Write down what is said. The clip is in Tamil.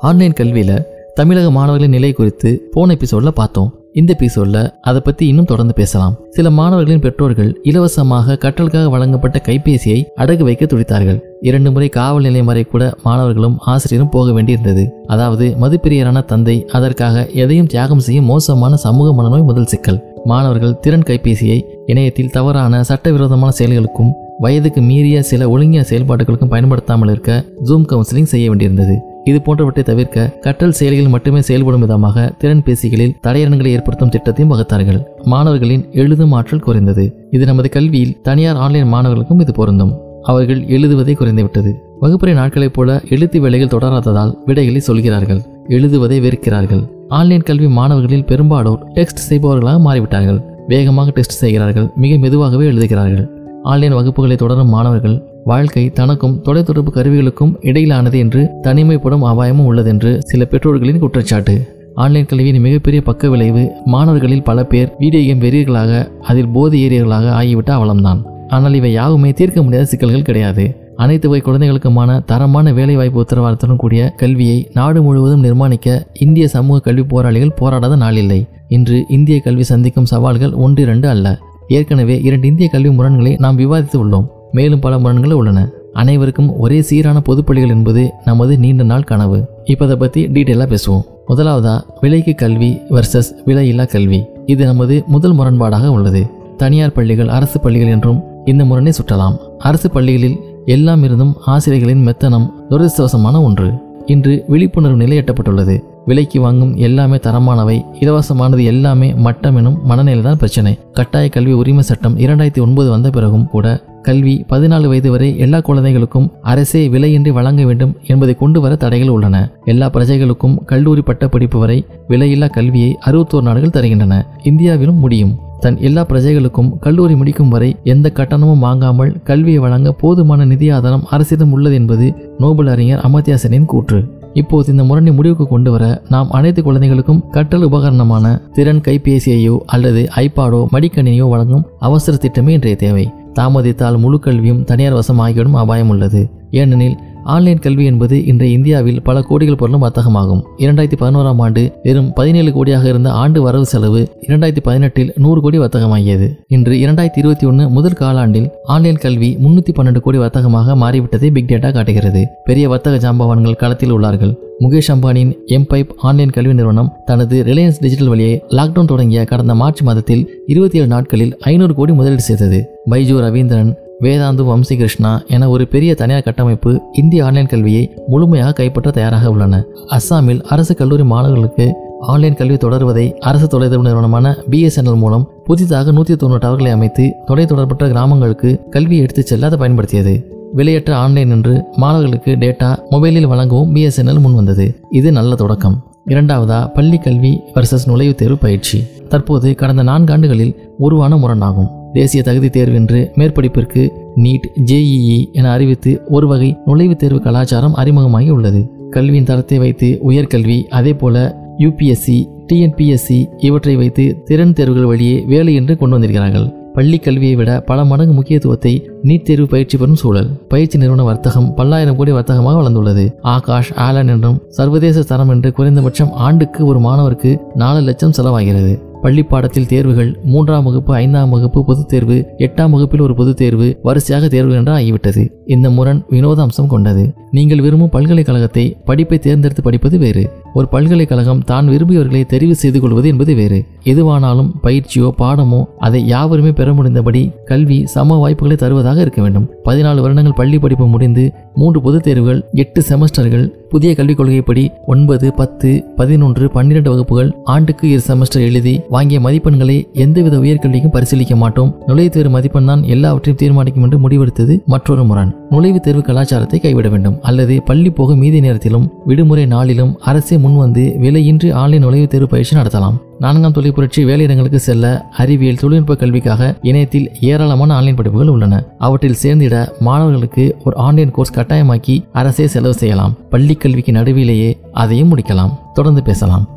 ஆன்லைன் கல்வியில தமிழக மாணவர்களின் நிலை குறித்து போன எபிசோட்ல பார்த்தோம். இந்த எபிசோட்ல அதை பத்தி இன்னும் தொடர்ந்து பேசலாம். சில மாணவர்களின் பெற்றோர்கள் இலவசமாக கற்றலுக்காக வழங்கப்பட்ட கைபேசியை அடகு வைக்க துடித்தார்கள். இரண்டு முறை காவல் நிலையம் வரை கூட மாணவர்களும் ஆசிரியரும் போக வேண்டியிருந்தது. அதாவது மதுப்பிரியரான தந்தை அதற்காக எதையும் தியாகம் செய்யும் மோசமான சமூக மனநோய் முதல் சிக்கல். மாணவர்கள் திறன் கைபேசியை இணையத்தில் தவறான சட்டவிரோதமான செயல்களுக்கும் வயதுக்கு மீறிய சில ஒழுங்கிய செயல்பாடுகளுக்கும் பயன்படுத்தாமல் இருக்க ஜூம் கவுன்சிலிங் செய்ய வேண்டியிருந்தது. இது போன்றவற்றை தவிர்க்க கற்றல் செயலிகள் மட்டுமே செயல்படும் விதமாக திறன் பேசிகளில் ஏற்படுத்தும் திட்டத்தையும் வகுத்தார்கள். மாணவர்களின் எழுதும் ஆற்றல் குறைந்தது. இது நமது கல்வியில் தனியார் ஆன்லைன் மாணவர்களுக்கும் இது பொருந்தும். அவர்கள் எழுதுவதை குறைந்துவிட்டது. வகுப்பறை நாட்களைப் போல எழுத்து வேலைகள் தொடராததால் விடைகளை சொல்கிறார்கள். எழுதுவதை வெறுக்கிறார்கள். ஆன்லைன் கல்வி மாணவர்களில் பெரும்பாலோர் டெக்ஸ்ட் செய்பவர்களாக மாறிவிட்டார்கள். வேகமாக டெஸ்ட் செய்கிறார்கள். மிக மெதுவாகவே எழுதுகிறார்கள். ஆன்லைன் வகுப்புகளை தொடரும் மாணவர்கள் வாழ்க்கை தனக்கும் தொலைத்தொடர்பு கருவிகளுக்கும் இடையிலானது என்று தனிமைப்படும் அபாயமும் உள்ளதென்று சில பெற்றோர்களின் குற்றச்சாட்டு. ஆன்லைன் கல்வியின் மிகப்பெரிய பக்க விளைவு மாணவர்களில் பல பேர் வீடியோ கேம் வெறியர்களாக அதில் போதை ஏறியர்களாக ஆகிவிட்ட அவலம்தான். ஆனால் இவை யாவுமே தீர்க்க முடியாத சிக்கல்கள் கிடையாது. அனைத்து வகை குழந்தைகளுக்குமான தரமான வேலைவாய்ப்பு உத்தரவாதத்துடன் கூடிய கல்வியை நாடு முழுவதும் நிர்மாணிக்க இந்திய சமூக கல்வி போராளிகள் போராடாத நாளில்லை. இன்று இந்திய கல்வி சந்திக்கும் சவால்கள் ஒன்று இரண்டு அல்ல. ஏற்கனவே இரண்டு இந்திய கல்வி முரண்களை நாம் விவாதித்து உள்ளோம். மேலும் பல முரண்கள் உள்ளன. அனைவருக்கும் ஒரே சீரான பொதுப்பள்ளிகள் என்பது நமது நீண்ட நாள் கனவு. இப்போ அதை பற்றி டீட்டெயிலாக பேசுவோம். முதலாவதா விலைக்கு கல்வி வர்சஸ் விலையில்லா கல்வி. இது நமது முதல் முரண்பாடாக உள்ளது. தனியார் பள்ளிகள் அரசு பள்ளிகள் என்றும் இந்த முரணை சுற்றலாம். அரசு பள்ளிகளில் எல்லாம் இருந்தும் ஆசிரியர்களின் மெத்தனம் துரதிருஷ்டவசமான ஒன்று. இன்று விழிப்புணர்வு நிலை எட்டப்பட்டுள்ளது. விலைக்கு வாங்கும் எல்லாமே தரமானவை. இலவசமானது எல்லாமே மட்டம் எனும் மனநிலை தான் பிரச்சனை. கட்டாய கல்வி உரிமை சட்டம் இரண்டாயிரத்தி ஒன்பது வந்த பிறகும் கூட கல்வி பதினாலு வயது வரை எல்லா குழந்தைகளுக்கும் அரசே விலையின்றி வழங்க வேண்டும் என்பதை கொண்டு வர தடைகள் உள்ளன. எல்லா பிரஜைகளுக்கும் கல்லூரி பட்ட படிப்பு வரை விலையில்லா கல்வியை அறுபத்தோரு நாடுகள் தருகின்றன. இந்தியாவிலும் முடியும். தன் எல்லா பிரஜைகளுக்கும் கல்லூரி முடிக்கும் வரை எந்த கட்டணமும் வாங்காமல் கல்வியை வழங்க போதுமான நிதி ஆதாரம் அரசிடம் உள்ளது என்பது நோபல் அறிஞர் அமத்யாசனின் கூற்று. இப்போது இந்த முரணி முடிவுக்கு கொண்டு வர நாம் அனைத்து குழந்தைகளுக்கும் கற்றல் உபகரணமான திறன் கைபேசியையோ அல்லது ஐபாடோ மடிக்கணினியோ வழங்கும் அவசர திட்டமே இன்றைய தேவை. தாமதித்தால் முழு கல்வியும் தனியார் வசமாகிவிடும் அபாயம் உள்ளது. ஏனெனில் ஆன்லைன் கல்வி என்பது இன்றைய இந்தியாவில் பல கோடிகள் பொருளும் வர்த்தகமாகும். இரண்டாயிரத்தி பதினோராம் ஆண்டு வெறும் பதினேழு கோடியாக இருந்த ஆண்டு வரவு செலவு இரண்டாயிரத்தி பதினெட்டில் நூறு கோடி வர்த்தகமாகியது. இன்று இரண்டாயிரத்தி இருபத்தி ஒன்று முதல் காலாண்டில் ஆன்லைன் கல்வி முன்னூத்தி பன்னெண்டு கோடி வர்த்தகமாக மாறிவிட்டதை பிக் டேட்டா காட்டுகிறது. பெரிய வர்த்தக ஜாம்பவான்கள் களத்தில் உள்ளார்கள். முகேஷ் அம்பானியின் எம்பைப் ஆன்லைன் கல்வி நிறுவனம் தனது ரிலையன்ஸ் டிஜிட்டல் வழியை லாக்டவுன் தொடங்கிய கடந்த மார்ச் மாதத்தில் இருபத்தி ஏழு நாட்களில் ஐநூறு கோடி முதலீடு செய்தது. பைஜு ரவீந்திரன் வேதாந்து வம்சி கிருஷ்ணா என ஒரு பெரிய தனியார் கட்டமைப்பு இந்திய ஆன்லைன் கல்வியை முழுமையாக கைப்பற்ற தயாராக உள்ளன. அஸ்ஸாமில் அரசு கல்லூரி மாணவர்களுக்கு ஆன்லைன் கல்வி தொடர்வதை அரசு தொலைத்தொடர்பு நிறுவனமான பிஎஸ்என்எல் மூலம் புதிதாக நூற்றி தொண்ணூறு டவர்களை அமைத்து தொலை தொடர்பற்ற கிராமங்களுக்கு கல்வியை எடுத்துச் செல்ல அதை பயன்படுத்தியது. விலையற்ற ஆன்லைன் என்று மாணவர்களுக்கு டேட்டா மொபைலில் வழங்கவும் பிஎஸ்என்எல் முன் வந்தது. இது நல்ல தொடக்கம். இரண்டாவதா பள்ளி கல்வி வர்சஸ் நுழைவுத் தேர்வு பயிற்சி. தற்போது கடந்த நான்காண்டுகளில் உருவான முரணாகும். தேசிய தகுதி தேர்வென்று மேற்படிப்பிற்கு நீட் ஜேஇஇ என அறிவித்து ஒரு வகை நுழைவுத் தேர்வு கலாச்சாரம் அறிமுகமாகி உள்ளது. கல்வியின் தரத்தை வைத்து உயர்கல்வி அதே போல யூபிஎஸ்சி டிஎன்பிஎஸ்சி இவற்றை வைத்து திறன் தேர்வுகள் வழியே வேலை என்று கொண்டு வந்திருக்கிறார்கள். பள்ளி கல்வியை விட பல மடங்கு முக்கியத்துவத்தை நீட் தேர்வு பயிற்சி பெறும் சூழல். பயிற்சி நிறுவன வர்த்தகம் பல்லாயிரம் கோடி வர்த்தகமாக வளர்ந்துள்ளது. ஆகாஷ் ஆலன் என்றும் சர்வதேச தரம் என்று குறைந்தபட்சம் ஆண்டுக்கு ஒரு மாணவருக்கு நாலு லட்சம் செலவாகிறது. பள்ளி பாடத்தில் தேர்வுகள் மூன்றாம் வகுப்பு ஐந்தாம் வகுப்பு பொதுத் தேர்வு எட்டாம் வகுப்பில் ஒரு பொதுத் தேர்வு வரிசையாக தேர்வு என்று ஆகிவிட்டது. இந்த முரண் வினோத அம்சம் கொண்டது. நீங்கள் விரும்பும் பல்கலைக்கழகத்தை படிப்பை தேர்ந்தெடுத்து படிப்பது வேறு. ஒரு பல்கலைக்கழகம் தான் விரும்பியவர்களை தெரிவு செய்து கொள்வது என்பது வேறு. எதுவானாலும் பயிற்சியோ பாடமோ அதை யாவருமே பெற முடிந்தபடி கல்வி சம வாய்ப்புகளை தருவதாக இருக்க வேண்டும். பதினாலு வருடங்கள் பள்ளி படிப்பு முடிந்து மூன்று பொதுத் தேர்வுகள் எட்டு செமஸ்டர்கள் புதிய கல்விக் கொள்கைப்படி ஒன்பது பத்து பதினொன்று பன்னிரண்டு வகுப்புகள் ஆண்டுக்கு இரு செமஸ்டர் எழுதி வாங்கிய மதிப்பெண்களை எந்தவித உயர்கல்விக்கும் பரிசீலிக்க மாட்டோம். நுழைவுத் தேர்வு மதிப்பெண் தான் எல்லாவற்றையும் தீர்மானிக்கும் என்று முடிவெடுத்தது மற்றொரு முரண். நுழைவுத் தேர்வு கலாச்சாரத்தை கைவிட வேண்டும். அல்லது பள்ளி போகும் மீதி நேரத்திலும் விடுமுறை நாளிலும் அரசே முன்வந்து விலையின்றி ஆன்லைன் நுழைவுத் தேர்வு பயிற்சி நடத்தலாம். நான்காம் தொழில் புரட்சி வேலையிடங்களுக்கு செல்ல அறிவியல் தொழில்நுட்ப கல்விக்காக இணையத்தில் ஏராளமான ஆன்லைன் படிப்புகள் உள்ளன. அவற்றில் சேர்ந்திட மாணவர்களுக்கு ஒரு ஆன்லைன் கோர்ஸ் கட்டாயமாக்கி அரசே செலவு செய்யலாம். பள்ளி கல்விக்கு நடுவிலேயே அதையும் முடிக்கலாம். தொடர்ந்து பேசலாம்.